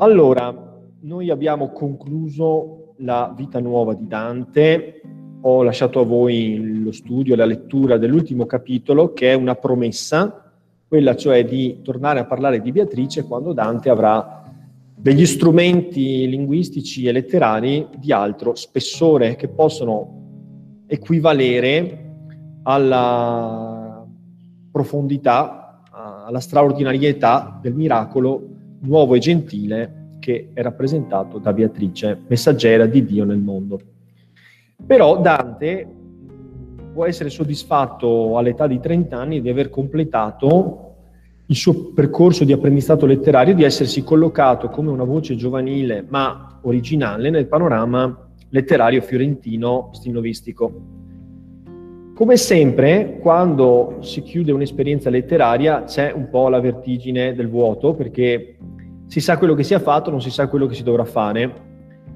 Allora, noi abbiamo concluso la vita nuova di Dante, ho lasciato a voi lo studio, la lettura dell'ultimo capitolo che è una promessa, quella cioè di tornare a parlare di Beatrice quando Dante avrà degli strumenti linguistici e letterari di altro spessore che possono equivalere alla profondità, alla straordinarietà del miracolo nuovo e gentile che è rappresentato da Beatrice, messaggera di Dio nel mondo. Però Dante può essere soddisfatto all'età di 30 anni di aver completato il suo percorso di apprendistato letterario, di essersi collocato come una voce giovanile ma originale nel panorama letterario fiorentino stilnovistico. Come sempre, quando si chiude un'esperienza letteraria c'è un po' la vertigine del vuoto, perché si sa quello che si è fatto, non si sa quello che si dovrà fare.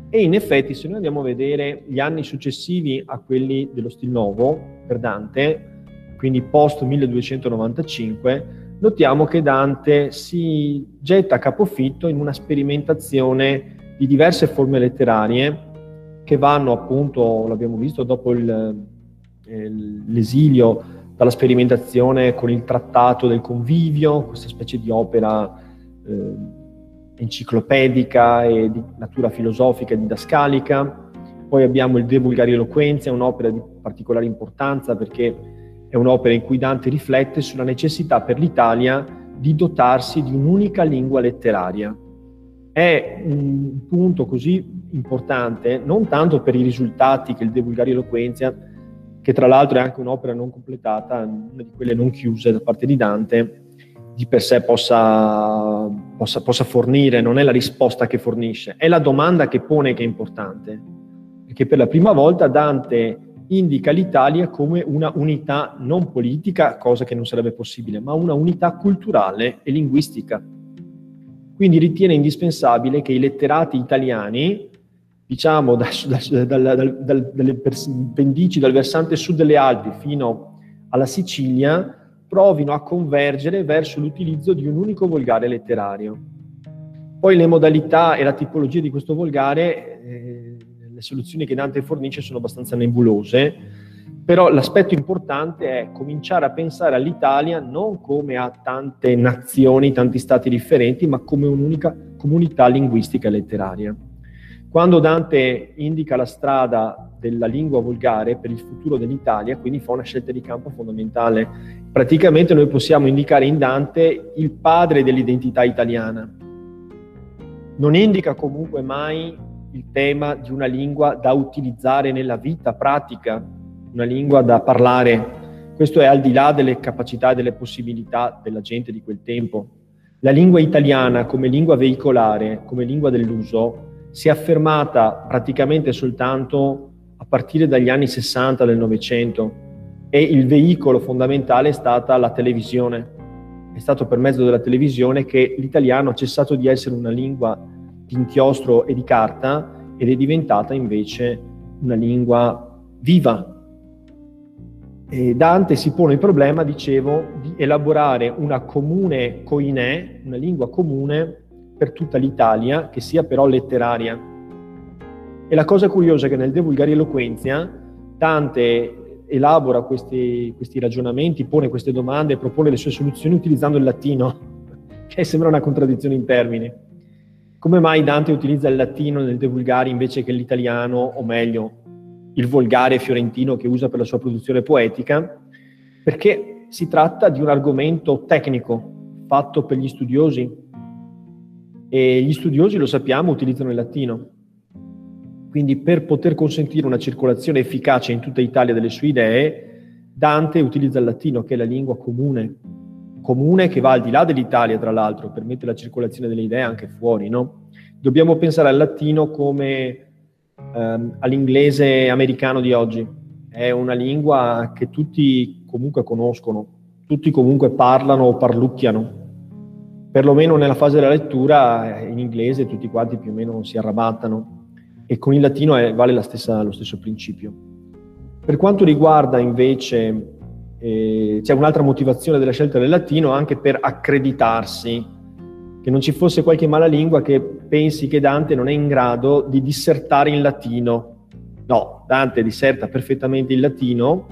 E in effetti, se noi andiamo a vedere gli anni successivi a quelli dello Stil Novo per Dante, quindi post 1295, notiamo che Dante si getta a capofitto in una sperimentazione di diverse forme letterarie che vanno appunto, l'abbiamo visto dopo il eh, l'esilio dalla sperimentazione con il trattato del convivio, questa specie di opera eh, enciclopedica e di natura filosofica e didascalica. Poi abbiamo il De Vulgari Eloquenzia, un'opera di particolare importanza perché è un'opera in cui Dante riflette sulla necessità per l'Italia di dotarsi di un'unica lingua letteraria. È un punto così importante non tanto per i risultati che il De Vulgari Eloquenzia che tra l'altro è anche un'opera non completata, una di quelle non chiuse da parte di Dante, di per sé possa, possa, possa fornire, non è la risposta che fornisce, è la domanda che pone che è importante, perché per la prima volta Dante indica l'Italia come una unità non politica, cosa che non sarebbe possibile, ma una unità culturale e linguistica. Quindi ritiene indispensabile che i letterati italiani diciamo da, da, da, dalle pendici dal versante sud delle Alpi fino alla Sicilia, provino a convergere verso l'utilizzo di un unico volgare letterario. Poi le modalità e la tipologia di questo volgare, eh, le soluzioni che Dante fornisce sono abbastanza nebulose, però l'aspetto importante è cominciare a pensare all'Italia non come a tante nazioni, tanti stati differenti, ma come un'unica comunità linguistica e letteraria. Quando Dante indica la strada della lingua volgare per il futuro dell'Italia, quindi fa una scelta di campo fondamentale. Praticamente noi possiamo indicare in Dante il padre dell'identità italiana. Non indica comunque mai il tema di una lingua da utilizzare nella vita pratica, una lingua da parlare. Questo è al di là delle capacità e delle possibilità della gente di quel tempo. La lingua italiana come lingua veicolare, come lingua dell'uso, si è affermata praticamente soltanto a partire dagli anni 60 del Novecento e il veicolo fondamentale è stata la televisione. È stato per mezzo della televisione che l'italiano ha cessato di essere una lingua di inchiostro e di carta ed è diventata invece una lingua viva. E Dante si pone il problema, dicevo, di elaborare una comune coinè, una lingua comune per tutta l'Italia, che sia però letteraria. E la cosa curiosa è che nel De Vulgari Eloquenzia Dante elabora questi, questi ragionamenti, pone queste domande, propone le sue soluzioni utilizzando il latino, che sembra una contraddizione in termini. Come mai Dante utilizza il latino nel De Vulgari invece che l'italiano, o meglio, il volgare fiorentino che usa per la sua produzione poetica? Perché si tratta di un argomento tecnico, fatto per gli studiosi, e gli studiosi, lo sappiamo, utilizzano il latino. Quindi per poter consentire una circolazione efficace in tutta Italia delle sue idee, Dante utilizza il latino, che è la lingua comune, comune che va al di là dell'Italia, tra l'altro, permette la circolazione delle idee anche fuori. No? Dobbiamo pensare al latino come ehm, all'inglese americano di oggi. È una lingua che tutti comunque conoscono, tutti comunque parlano o parlucchiano perlomeno nella fase della lettura in inglese tutti quanti più o meno si arrabattano e con il latino è, vale stessa, lo stesso principio. Per quanto riguarda invece, eh, c'è un'altra motivazione della scelta del latino anche per accreditarsi, che non ci fosse qualche mala lingua che pensi che Dante non è in grado di dissertare in latino. No, Dante disserta perfettamente in latino,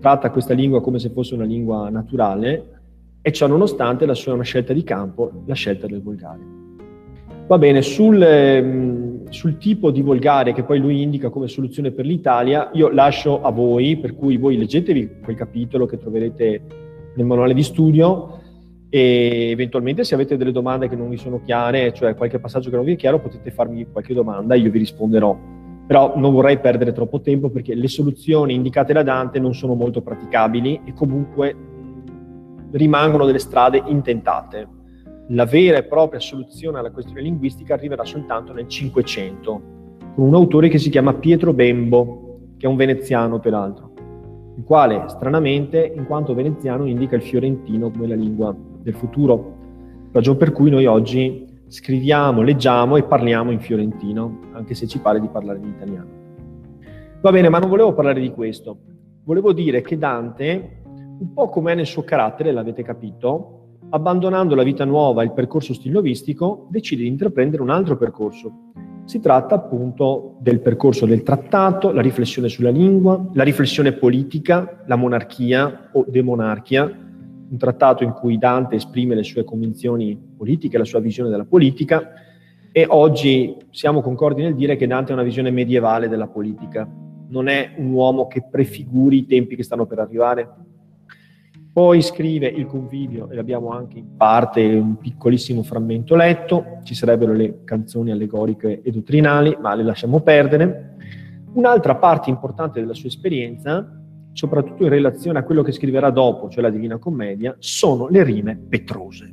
tratta questa lingua come se fosse una lingua naturale e ciò nonostante la sua scelta di campo, la scelta del volgare. Va bene, sul, ehm, sul, tipo di volgare che poi lui indica come soluzione per l'Italia, io lascio a voi, per cui voi leggetevi quel capitolo che troverete nel manuale di studio e eventualmente se avete delle domande che non vi sono chiare, cioè qualche passaggio che non vi è chiaro, potete farmi qualche domanda e io vi risponderò. Però non vorrei perdere troppo tempo perché le soluzioni indicate da Dante non sono molto praticabili e comunque rimangono delle strade intentate la vera e propria soluzione alla questione linguistica arriverà soltanto nel Cinquecento, con un autore che si chiama Pietro Bembo, che è un veneziano peraltro, il quale stranamente, in quanto veneziano, indica il fiorentino come la lingua del futuro, ragione per cui noi oggi scriviamo, leggiamo e parliamo in fiorentino, anche se ci pare di parlare in italiano. Va bene, ma non volevo parlare di questo. Volevo dire che Dante, un po' come è nel suo carattere, l'avete capito, abbandonando la vita nuova e il percorso stilnovistico, decide di intraprendere un altro percorso. Si tratta appunto del percorso del trattato, la riflessione sulla lingua, la riflessione politica, la monarchia o demonarchia, un trattato in cui Dante esprime le sue convinzioni politiche, la sua visione della politica e oggi siamo concordi nel dire che Dante ha una visione medievale della politica, non è un uomo che prefiguri i tempi che stanno per arrivare, poi scrive il convivio, e abbiamo anche in parte un piccolissimo frammento letto, ci sarebbero le canzoni allegoriche e dottrinali, ma le lasciamo perdere. Un'altra parte importante della sua esperienza, soprattutto in relazione a quello che scriverà dopo, cioè la Divina Commedia, sono le rime petrose.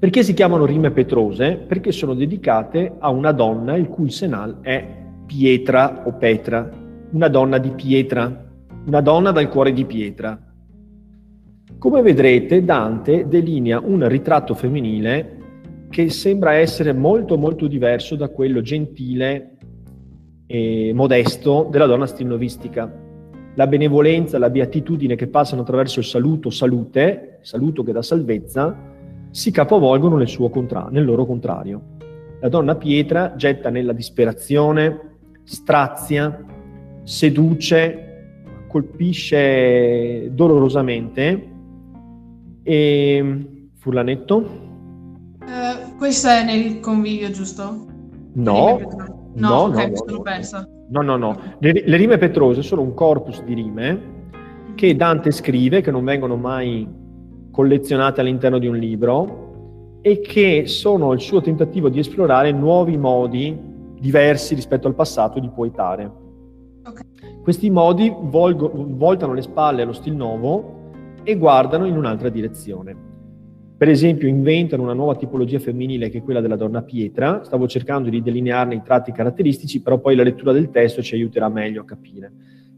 Perché si chiamano rime petrose? Perché sono dedicate a una donna il cui senal è Pietra o Petra, una donna di pietra, una donna dal cuore di pietra. Come vedrete, Dante delinea un ritratto femminile che sembra essere molto molto diverso da quello gentile e modesto della donna stilnovistica. La benevolenza, la beatitudine che passano attraverso il saluto, salute, saluto che dà salvezza, si capovolgono nel, contra- nel loro contrario. La donna pietra getta nella disperazione, strazia, seduce, colpisce dolorosamente. E Furlanetto? Uh, questo è nel convivio, giusto? No. No, no, ok, no, no, persa. No, no, no. Le, le, rime petrose sono un corpus di rime che Dante scrive, che non vengono mai collezionate all'interno di un libro e che sono il suo tentativo di esplorare nuovi modi diversi rispetto al passato di poetare. Questi modi volgo, voltano le spalle allo stil nuovo e guardano in un'altra direzione. Per esempio, inventano una nuova tipologia femminile che è quella della donna pietra. Stavo cercando di delinearne i tratti caratteristici, però poi la lettura del testo ci aiuterà meglio a capire.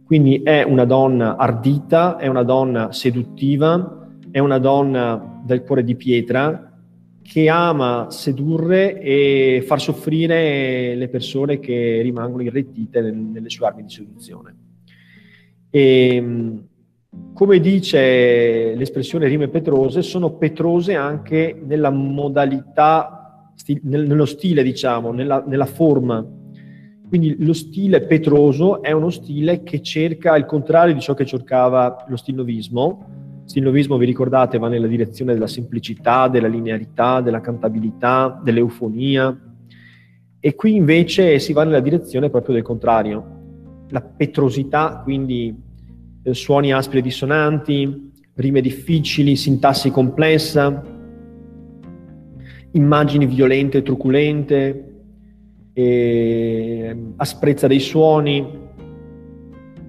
Quindi è una donna ardita, è una donna seduttiva, è una donna dal cuore di pietra, che ama sedurre e far soffrire le persone che rimangono irretite nelle sue armi di seduzione. E, come dice l'espressione rime petrose, sono petrose anche nella modalità, nello stile, diciamo, nella, nella forma. Quindi lo stile petroso è uno stile che cerca il contrario di ciò che cercava lo stilnovismo, Stilnovismo, vi ricordate, va nella direzione della semplicità, della linearità, della cantabilità, dell'eufonia. E qui invece si va nella direzione proprio del contrario. La petrosità, quindi eh, suoni aspri e dissonanti, rime difficili, sintassi complessa, immagini violente e truculente, eh, asprezza dei suoni,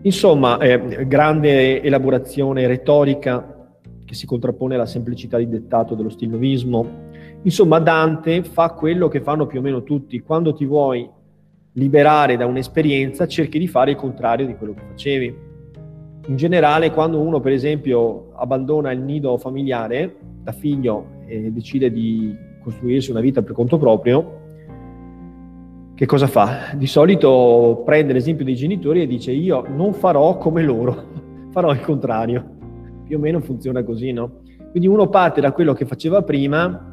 Insomma, eh, grande elaborazione retorica che si contrappone alla semplicità di dettato dello stilnovismo. Insomma, Dante fa quello che fanno più o meno tutti. Quando ti vuoi liberare da un'esperienza, cerchi di fare il contrario di quello che facevi. In generale, quando uno, per esempio, abbandona il nido familiare da figlio e decide di costruirsi una vita per conto proprio, che cosa fa? Di solito prende l'esempio dei genitori e dice io non farò come loro, farò il contrario. Più o meno funziona così, no? Quindi uno parte da quello che faceva prima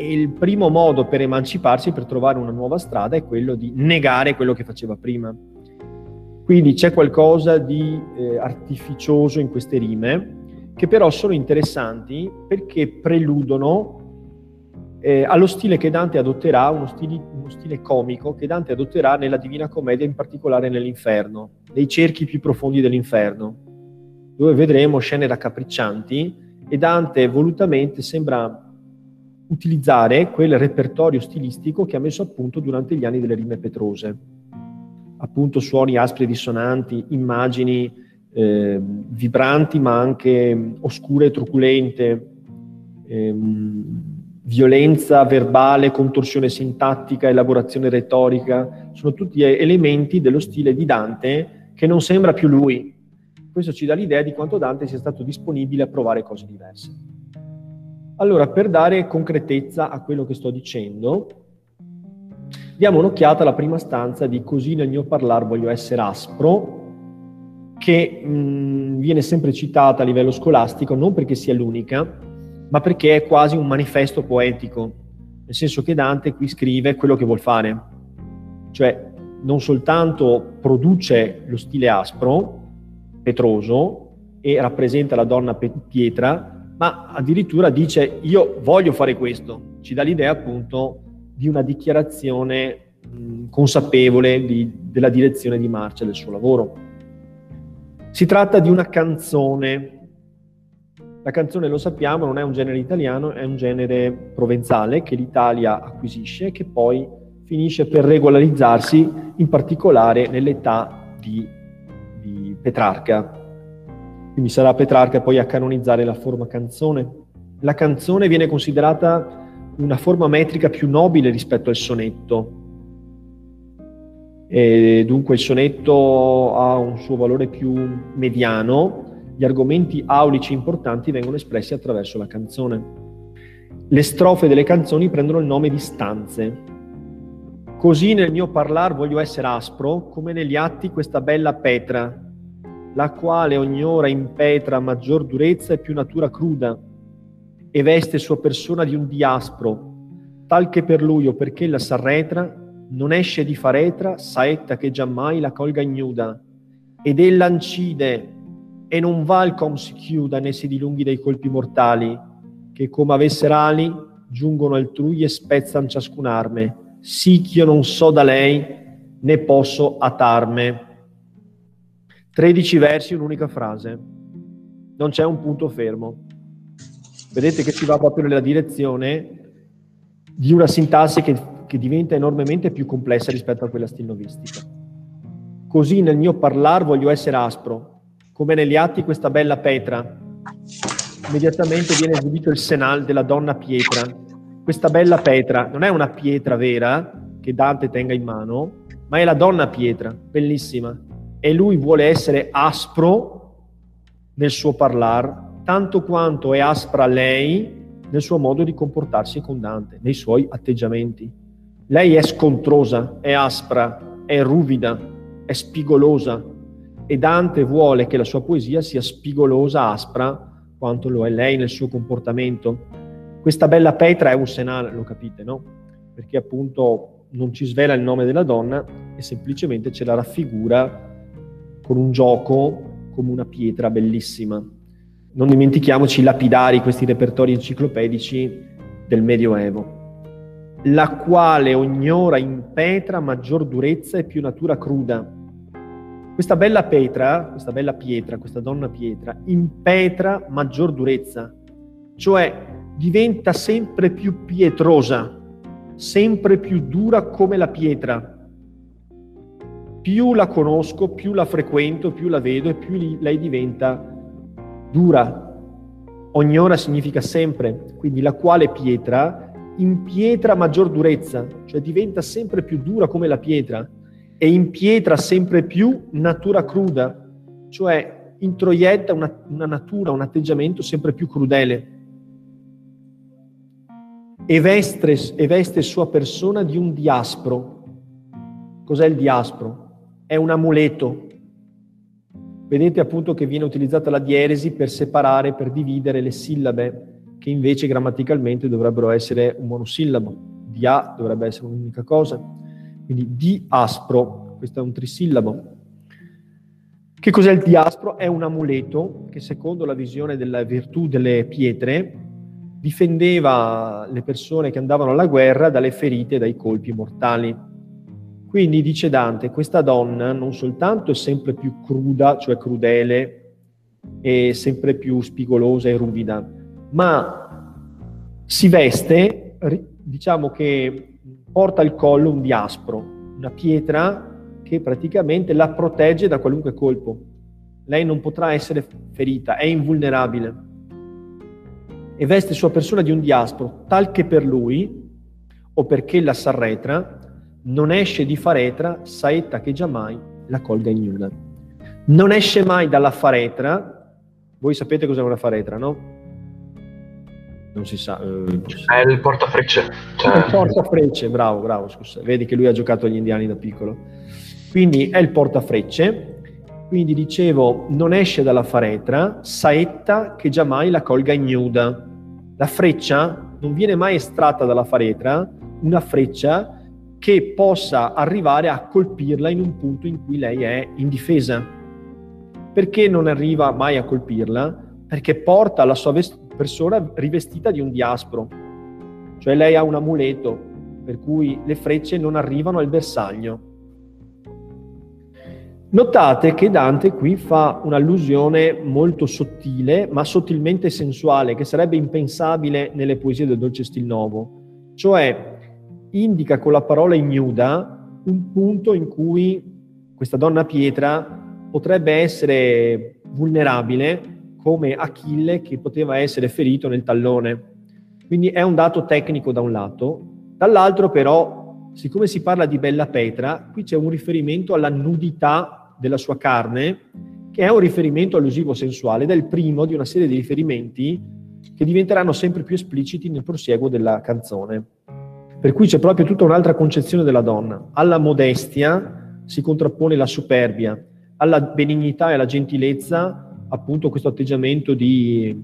e il primo modo per emanciparsi, per trovare una nuova strada, è quello di negare quello che faceva prima. Quindi c'è qualcosa di eh, artificioso in queste rime, che però sono interessanti perché preludono eh, allo stile che Dante adotterà, uno stile, uno stile, comico che Dante adotterà nella Divina Commedia, in particolare nell'inferno, nei cerchi più profondi dell'inferno, dove vedremo scene raccapriccianti e Dante volutamente sembra utilizzare quel repertorio stilistico che ha messo a punto durante gli anni delle rime petrose. Appunto suoni aspri e dissonanti, immagini eh, vibranti ma anche oscure e truculente, ehm, violenza verbale, contorsione sintattica, elaborazione retorica, sono tutti elementi dello stile di Dante che non sembra più lui. Questo ci dà l'idea di quanto Dante sia stato disponibile a provare cose diverse. Allora, per dare concretezza a quello che sto dicendo, diamo un'occhiata alla prima stanza di Così nel mio parlare voglio essere aspro, che mh, viene sempre citata a livello scolastico, non perché sia l'unica, ma perché è quasi un manifesto poetico, nel senso che Dante qui scrive quello che vuol fare, cioè non soltanto produce lo stile aspro, petroso, e rappresenta la donna pietra, ma addirittura dice io voglio fare questo, ci dà l'idea appunto di una dichiarazione mh, consapevole di, della direzione di marcia del suo lavoro. Si tratta di una canzone la canzone, lo sappiamo, non è un genere italiano, è un genere provenzale che l'Italia acquisisce e che poi finisce per regolarizzarsi, in particolare nell'età di, di Petrarca. Quindi sarà Petrarca poi a canonizzare la forma canzone. La canzone viene considerata una forma metrica più nobile rispetto al sonetto. E dunque il sonetto ha un suo valore più mediano, gli argomenti aulici importanti vengono espressi attraverso la canzone. Le strofe delle canzoni prendono il nome di stanze. Così nel mio parlar voglio essere aspro, come negli atti questa bella Petra, la quale ogni ora impetra maggior durezza e più natura cruda, e veste sua persona di un diaspro, tal che per lui o perché la s'arretra, non esce di faretra, saetta che giammai la colga ignuda, ed ella incide e non va il com si chiuda né si dilunghi dei colpi mortali, che come avessero ali giungono altrui e spezzan ciascun arme, sì ch'io non so da lei né posso atarme. 13 versi, un'unica frase. Non c'è un punto fermo. Vedete che si va proprio nella direzione di una sintassi che, che diventa enormemente più complessa rispetto a quella stilnovistica. Così nel mio parlare voglio essere aspro, come negli atti questa bella Petra. Immediatamente viene esibito il senal della donna pietra. Questa bella Petra non è una pietra vera che Dante tenga in mano, ma è la donna pietra, bellissima. E lui vuole essere aspro nel suo parlar, tanto quanto è aspra lei nel suo modo di comportarsi con Dante, nei suoi atteggiamenti. Lei è scontrosa, è aspra, è ruvida, è spigolosa, e Dante vuole che la sua poesia sia spigolosa, aspra, quanto lo è lei nel suo comportamento. Questa bella Petra è un senale, lo capite, no? Perché appunto non ci svela il nome della donna e semplicemente ce la raffigura con un gioco come una pietra bellissima. Non dimentichiamoci i lapidari, questi repertori enciclopedici del Medioevo la quale ognora impetra maggior durezza e più natura cruda, questa bella Petra, questa bella pietra, questa donna pietra, impetra maggior durezza, cioè diventa sempre più pietrosa, sempre più dura come la pietra. Più la conosco, più la frequento, più la vedo e più lei diventa dura. Ognora significa sempre, quindi la quale pietra impietra maggior durezza, cioè diventa sempre più dura come la pietra e impietra sempre più natura cruda, cioè introietta una, una natura, un atteggiamento sempre più crudele. E veste, e veste sua persona di un diaspro. Cos'è il diaspro? È un amuleto. Vedete appunto che viene utilizzata la dieresi per separare, per dividere le sillabe che invece grammaticalmente dovrebbero essere un monosillabo. Dia dovrebbe essere un'unica cosa. Quindi di aspro, questo è un trisillabo. Che cos'è il diaspro? È un amuleto che secondo la visione della virtù delle pietre difendeva le persone che andavano alla guerra dalle ferite e dai colpi mortali. Quindi dice Dante, questa donna non soltanto è sempre più cruda, cioè crudele, e sempre più spigolosa e ruvida, ma si veste, diciamo che porta al collo un diaspro, una pietra che praticamente la protegge da qualunque colpo. Lei non potrà essere ferita, è invulnerabile. E veste sua persona di un diaspro, tal che per lui, o perché la s'arretra, non esce di faretra, saetta che giammai la colga ignuda. Non esce mai dalla faretra, voi sapete cos'è una faretra, no? Non si sa. Eh, è il portafrecce. Cioè... Il portafrecce, bravo, bravo, scusa. Vedi che lui ha giocato agli indiani da piccolo. Quindi è il portafrecce, quindi dicevo non esce dalla faretra, saetta che giammai la colga ignuda. La freccia non viene mai estratta dalla faretra, una freccia che possa arrivare a colpirla in un punto in cui lei è indifesa. Perché non arriva mai a colpirla? Perché porta la sua vest- persona rivestita di un diaspro, cioè lei ha un amuleto per cui le frecce non arrivano al bersaglio. Notate che Dante qui fa un'allusione molto sottile, ma sottilmente sensuale, che sarebbe impensabile nelle poesie del Dolce Stil Novo. Cioè, indica con la parola ignuda un punto in cui questa donna pietra potrebbe essere vulnerabile come Achille che poteva essere ferito nel tallone. Quindi è un dato tecnico da un lato, dall'altro però, siccome si parla di bella Petra, qui c'è un riferimento alla nudità della sua carne, che è un riferimento allusivo sensuale ed è il primo di una serie di riferimenti che diventeranno sempre più espliciti nel prosieguo della canzone. Per cui c'è proprio tutta un'altra concezione della donna. Alla modestia si contrappone la superbia, alla benignità e alla gentilezza appunto questo atteggiamento di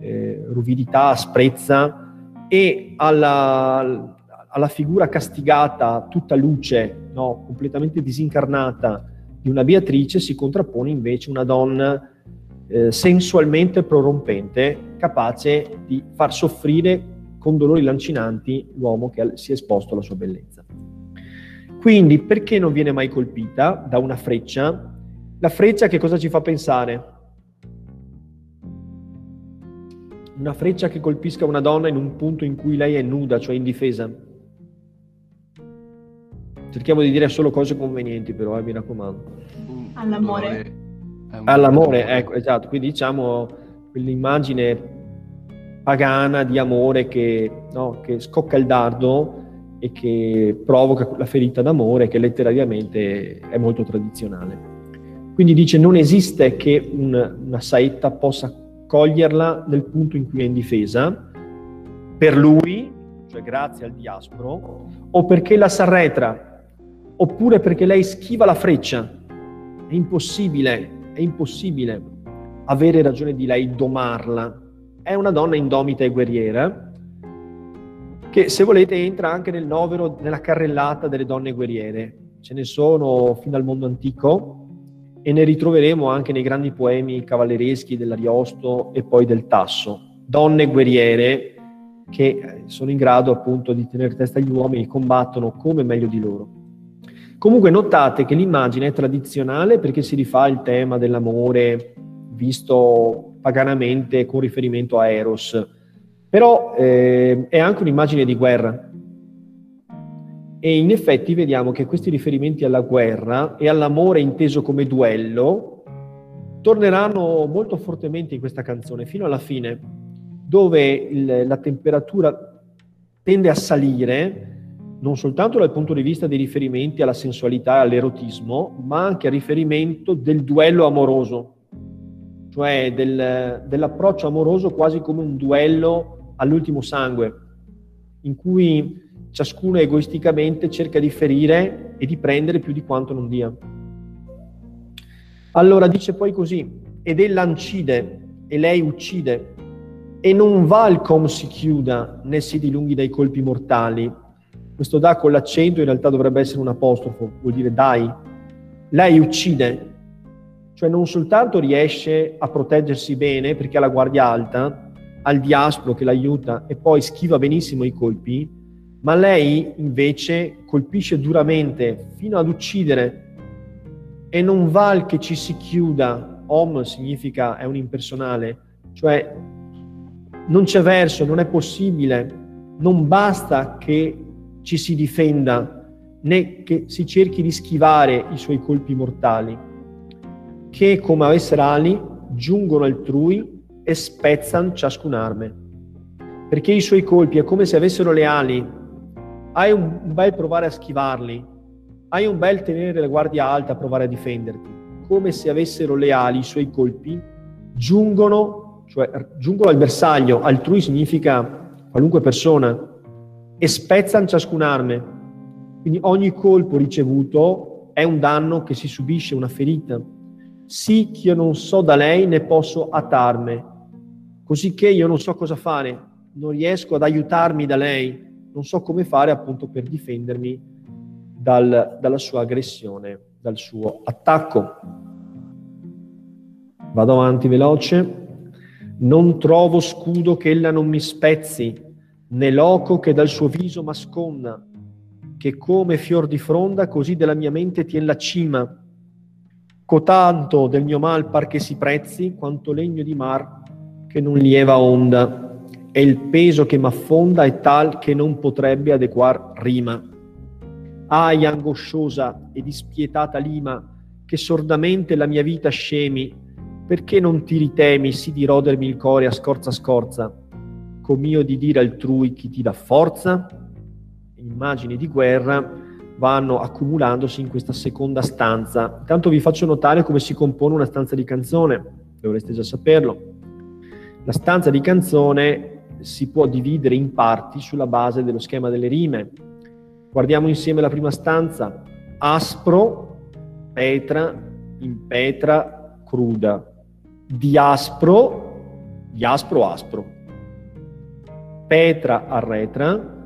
eh, ruvidità, asprezza e alla, alla, figura castigata, tutta luce, no? completamente disincarnata, di una Beatrice si contrappone invece una donna eh, sensualmente prorompente, capace di far soffrire con dolori lancinanti l'uomo che si è esposto alla sua bellezza. Quindi perché non viene mai colpita da una freccia? La freccia che cosa ci fa pensare? Una freccia che colpisca una donna in un punto in cui lei è nuda, cioè indifesa. Cerchiamo di dire solo cose convenienti, però, eh, mi raccomando. All'amore. All'amore, ecco, esatto. Quindi diciamo quell'immagine pagana di amore che, no, che scocca il dardo e che provoca la ferita d'amore, che letterariamente è molto tradizionale. Quindi dice non esiste che un, una saetta possa coglierla nel punto in cui è indifesa, per lui, cioè grazie al diaspro, o perché la s'arretra oppure perché lei schiva la freccia. È impossibile, è impossibile avere ragione di lei domarla. È una donna indomita e guerriera che se volete entra anche nel novero, nella carrellata delle donne guerriere. Ce ne sono fino al mondo antico e ne ritroveremo anche nei grandi poemi cavallereschi dell'Ariosto e poi del Tasso. Donne guerriere che sono in grado appunto di tenere testa agli uomini, combattono come meglio di loro. Comunque notate che l'immagine è tradizionale perché si rifà al tema dell'amore visto paganamente con riferimento a Eros, però eh, è anche un'immagine di guerra. E in effetti vediamo che questi riferimenti alla guerra e all'amore inteso come duello torneranno molto fortemente in questa canzone fino alla fine, dove il, la temperatura tende a salire non soltanto dal punto di vista dei riferimenti alla sensualità e all'erotismo, ma anche a riferimento del duello amoroso, cioè del, dell'approccio amoroso quasi come un duello all'ultimo sangue, in cui ciascuno egoisticamente cerca di ferire e di prendere più di quanto non dia. Allora dice poi così, ed ella uccide e lei uccide. e non va il com si chiuda né si dilunghi dai colpi mortali. Questo da con l'accento in realtà dovrebbe essere un apostrofo, vuol dire dai. Lei uccide, cioè non soltanto riesce a proteggersi bene perché ha la guardia alta, ha il diaspro che l'aiuta e poi schiva benissimo i colpi, ma lei invece colpisce duramente fino ad uccidere. E non val che ci si chiuda, om significa è un impersonale, cioè non c'è verso, non è possibile, non basta che ci si difenda né che si cerchi di schivare i suoi colpi mortali, che come avessero ali giungono altrui e spezzano ciascun arme. Perché i suoi colpi è come se avessero le ali, hai un bel provare a schivarli, hai un bel tenere la guardia alta a provare a difenderti, come se avessero le ali, i suoi colpi giungono, cioè giungono al bersaglio, altrui significa qualunque persona, e spezzano ciascun arme. Quindi ogni colpo ricevuto è un danno che si subisce, una ferita. Sì che io non so da lei ne posso attarme, così che io non so cosa fare, non riesco ad aiutarmi da lei, non so come fare appunto per difendermi dal, dalla sua aggressione, dal suo attacco. Vado avanti veloce. Non trovo scudo che ella non mi spezzi, né loco che dal suo viso m'asconda, che come fior di fronda così della mia mente tien la cima. Cotanto del mio mal par che si prezzi, quanto legno di mar che non lieva onda, e il peso che m'affonda è tal che non potrebbe adeguar rima. Ahi angosciosa e dispietata lima, che sordamente la mia vita scemi, perché non ti ritemi sì di rodermi il core a scorza scorza, com'io di dire altrui chi ti dà forza? Immagini di guerra vanno accumulandosi in questa seconda stanza. Intanto vi faccio notare come si compone una stanza di canzone, dovreste già saperlo. La stanza di canzone si può dividere in parti sulla base dello schema delle rime. Guardiamo insieme la prima stanza. Aspro, petra, impetra, cruda. Diaspro, diaspro, aspro. Petra, arretra,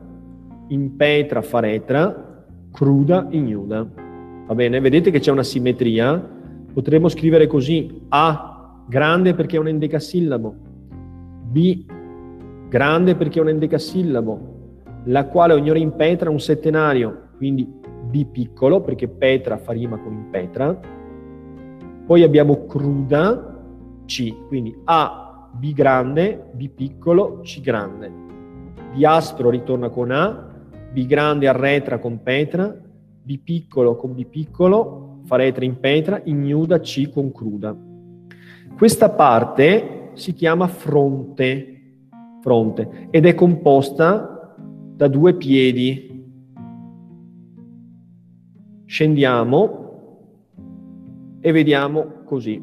impetra, faretra, cruda, ignuda. Va bene? Vedete che c'è una simmetria? Potremmo scrivere così. A, grande perché è un endecasillabo. B, grande perché è un endecasillabo la quale ogni ora impetra un settenario, quindi B piccolo, perché Petra fa rima con impetra. Poi abbiamo cruda, C, quindi A, B grande, B piccolo, C grande. B aspro ritorna con A, B grande arretra con Petra, B piccolo con B piccolo, fa retra in Petra, ignuda C con cruda. Questa parte si chiama fronte, fronte ed è composta da due piedi. Scendiamo e vediamo così.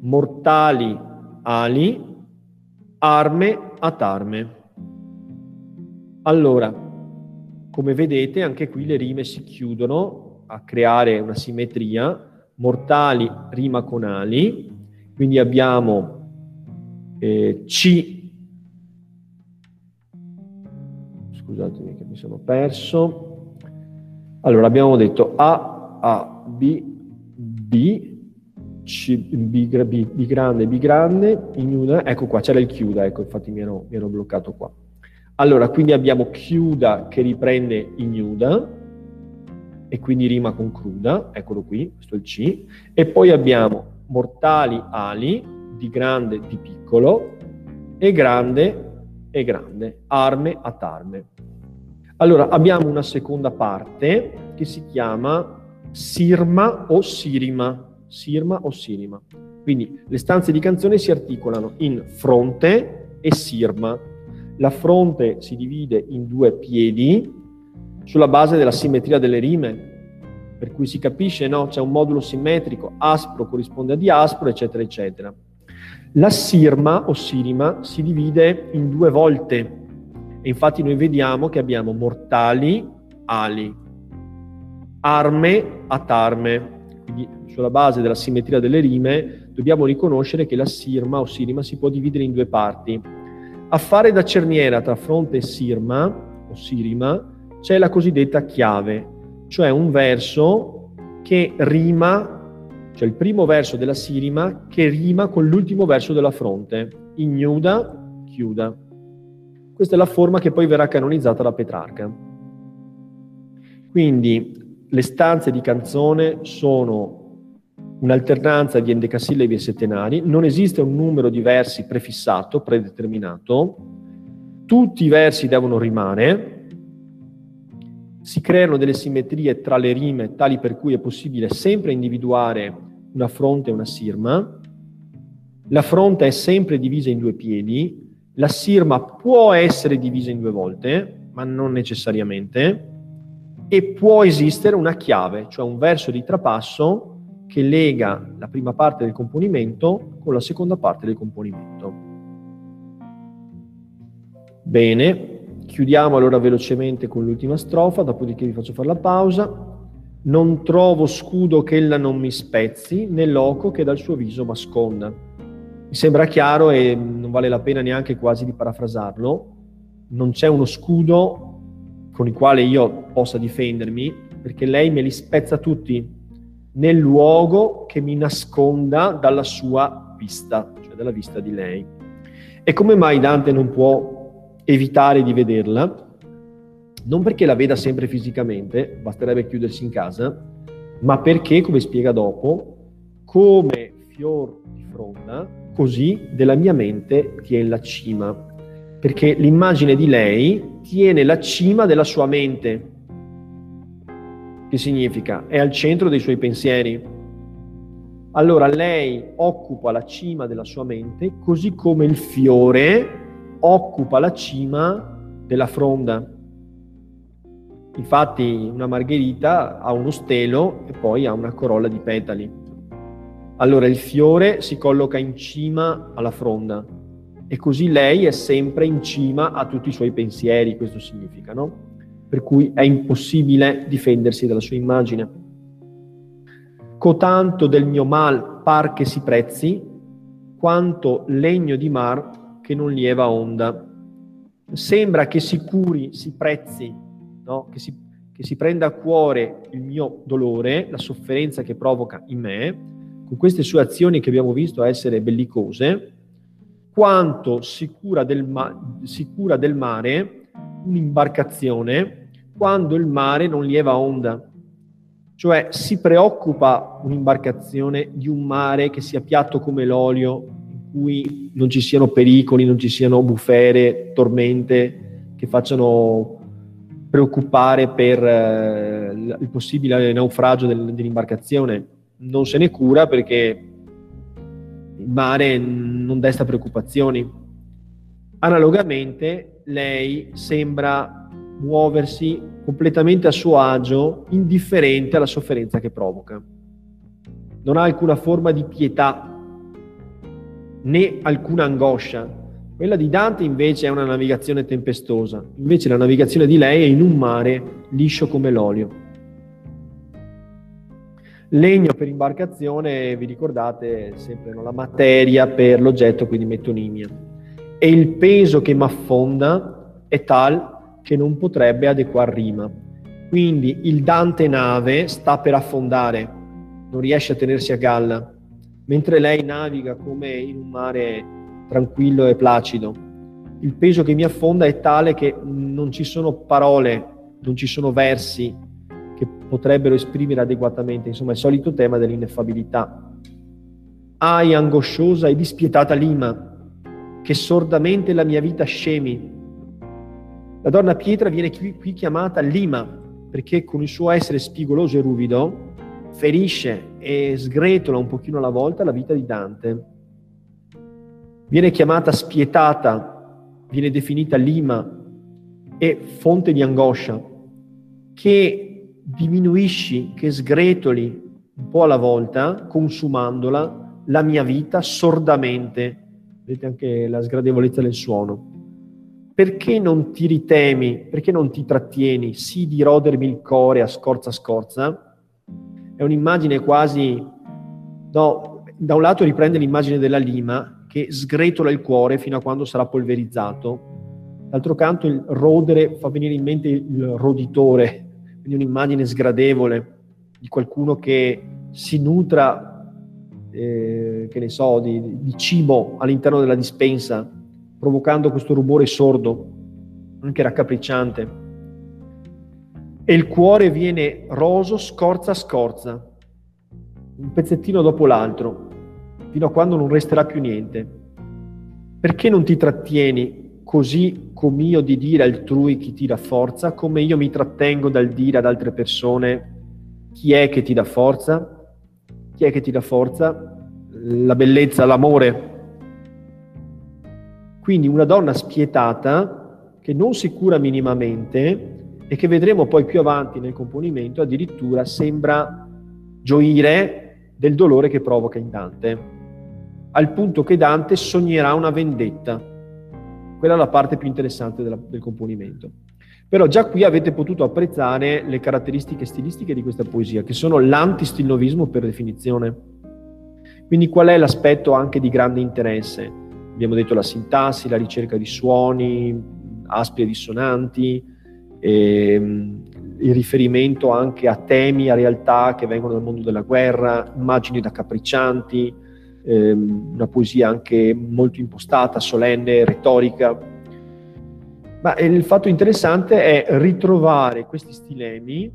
Mortali ali, arme atarme. Allora, come vedete, anche qui le rime si chiudono a creare una simmetria. Mortali rima con ali, quindi abbiamo eh, C scusatemi che mi sono perso. Allora, abbiamo detto A, A, B, B, C, B, B, B grande, B grande, ignuda, ecco qua, c'era il chiuda, ecco, infatti mi ero, mi ero bloccato qua. Allora, quindi abbiamo chiuda che riprende ignuda, e quindi rima con cruda, eccolo qui, questo è il C, e poi abbiamo mortali ali, di grande, di piccolo, e grande, e grande, arme at arme. Allora abbiamo una seconda parte che si chiama Sirma o Sirima, Sirma o Sirima. Quindi le stanze di canzone si articolano in fronte e sirma. La fronte si divide in due piedi sulla base della simmetria delle rime, per cui si capisce, no? C'è un modulo simmetrico, aspro corrisponde a diaspro, eccetera, eccetera. La sirma o sirima si divide in due volte e infatti noi vediamo che abbiamo mortali ali, arme atarme, quindi sulla base della simmetria delle rime, dobbiamo riconoscere che la sirma o sirima si può dividere in due parti. A fare da cerniera tra fronte e sirma o sirima c'è la cosiddetta chiave, cioè un verso che rima, cioè il primo verso della sirima che rima con l'ultimo verso della fronte, ignuda, chiuda. Questa è la forma che poi verrà canonizzata da Petrarca. Quindi le stanze di canzone sono un'alternanza di endecasillabi e settenari, non esiste un numero di versi prefissato, predeterminato, tutti i versi devono rimare, si creano delle simmetrie tra le rime tali per cui è possibile sempre individuare una fronte e una sirma, la fronte è sempre divisa in due piedi, la sirma può essere divisa in due volte, ma non necessariamente, e può esistere una chiave, cioè un verso di trapasso che lega la prima parte del componimento con la seconda parte del componimento. Bene, chiudiamo allora velocemente con l'ultima strofa, dopodiché vi faccio fare la pausa. Non trovo scudo che ella non mi spezzi, né loco che dal suo viso m'asconda. Mi sembra chiaro e non vale la pena neanche quasi di parafrasarlo. Non c'è uno scudo con il quale io possa difendermi, perché lei me li spezza tutti nel luogo che mi nasconda dalla sua vista, cioè dalla vista di lei. E come mai Dante non può evitare di vederla? Non perché la veda sempre fisicamente, basterebbe chiudersi in casa, ma perché, come spiega dopo, come fior di fronda, così della mia mente tiene la cima. Perché l'immagine di lei tiene la cima della sua mente, che significa? È al centro dei suoi pensieri. Allora lei occupa la cima della sua mente, così come il fiore occupa la cima della fronda. Infatti una margherita ha uno stelo e poi ha una corolla di petali. Allora il fiore si colloca in cima alla fronda e così lei è sempre in cima a tutti i suoi pensieri, questo significa, no? Per cui è impossibile difendersi dalla sua immagine. Cotanto del mio mal par che si prezzi, quanto legno di mar che non lieva onda. Sembra che si curi, si prezzi, no? che, si, che si prenda a cuore il mio dolore, la sofferenza che provoca in me, con queste sue azioni che abbiamo visto essere bellicose, quanto si cura del, ma- si cura del mare un'imbarcazione quando il mare non lieva onda. Cioè si preoccupa un'imbarcazione di un mare che sia piatto come l'olio, in cui non ci siano pericoli, non ci siano bufere, tormente che facciano preoccupare per eh, il possibile naufragio del, dell'imbarcazione. Non se ne cura perché il mare non desta preoccupazioni. Analogamente, lei sembra muoversi completamente a suo agio, indifferente alla sofferenza che provoca. Non ha alcuna forma di pietà né alcuna angoscia. Quella di Dante invece è una navigazione tempestosa, invece la navigazione di lei è in un mare liscio come l'olio. Legno per imbarcazione, vi ricordate, sempre no? la materia per l'oggetto, quindi metonimia. E il peso che mi affonda è tal che non potrebbe adeguar rima. Quindi il Dante nave sta per affondare, non riesce a tenersi a galla, mentre lei naviga come in un mare tranquillo e placido. Il peso che mi affonda è tale che non ci sono parole, non ci sono versi che potrebbero esprimere adeguatamente, insomma, il solito tema dell'ineffabilità. Ai angosciosa e dispietata lima, che sordamente la mia vita scemi, la donna pietra viene qui, chiamata Lima perché con il suo essere spigoloso e ruvido ferisce e sgretola un pochino alla volta la vita di Dante. Viene chiamata spietata, viene definita lima e fonte di angoscia, che diminuisci, che sgretoli un po' alla volta, consumandola, la mia vita sordamente. Vedete anche la sgradevolezza del suono perché non ti ritemi, perché non ti trattieni, sì di rodermi il core a scorza scorza? È un'immagine quasi, no, da un lato riprende l'immagine della lima che sgretola il cuore fino a quando sarà polverizzato, d'altro canto il rodere fa venire in mente il roditore, quindi un'immagine sgradevole di qualcuno che si nutra, eh, che ne so, di, di cibo all'interno della dispensa, provocando questo rumore sordo, anche raccapricciante e il cuore viene roso scorza a scorza, un pezzettino dopo l'altro, fino a quando non resterà più niente. Perché non ti trattieni così come io di dire altrui chi ti dà forza, come io mi trattengo dal dire ad altre persone chi è che ti dà forza? Chi è che ti dà forza? La bellezza, l'amore. Quindi una donna spietata che non si cura minimamente e che vedremo poi più avanti nel componimento addirittura sembra gioire del dolore che provoca in Dante, al punto che Dante sognerà una vendetta. Quella è la parte più interessante della, del componimento. Però già qui avete potuto apprezzare le caratteristiche stilistiche di questa poesia, che sono l'antistilnovismo per definizione. Quindi qual è l'aspetto anche di grande interesse? Abbiamo detto la sintassi, la ricerca di suoni, aspri e dissonanti, ehm, il riferimento anche a temi, a realtà che vengono dal mondo della guerra, immagini raccapriccianti, ehm, una poesia anche molto impostata, solenne, retorica. Ma il fatto interessante è ritrovare questi stilemi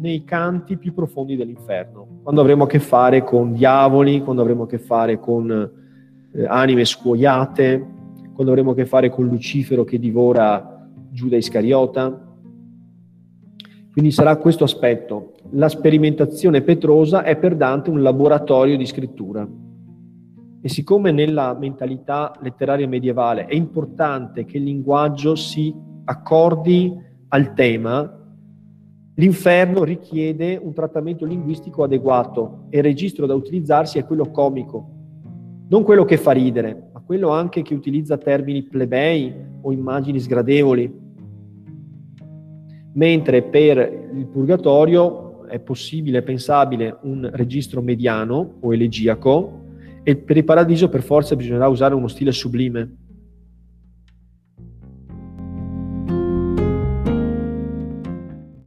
nei canti più profondi dell'inferno, quando avremo a che fare con diavoli, quando avremo a che fare con eh, anime scuoiate, quando avremo a che fare con Lucifero che divora Giuda Iscariota, quindi sarà questo aspetto. La sperimentazione petrosa è per Dante un laboratorio di scrittura. E siccome nella mentalità letteraria medievale è importante che il linguaggio si accordi al tema, l'inferno richiede un trattamento linguistico adeguato e il registro da utilizzarsi è quello comico, non quello che fa ridere, ma quello anche che utilizza termini plebei o immagini sgradevoli mentre per il purgatorio è possibile, pensabile un registro mediano o elegiaco e per il paradiso per forza bisognerà usare uno stile sublime.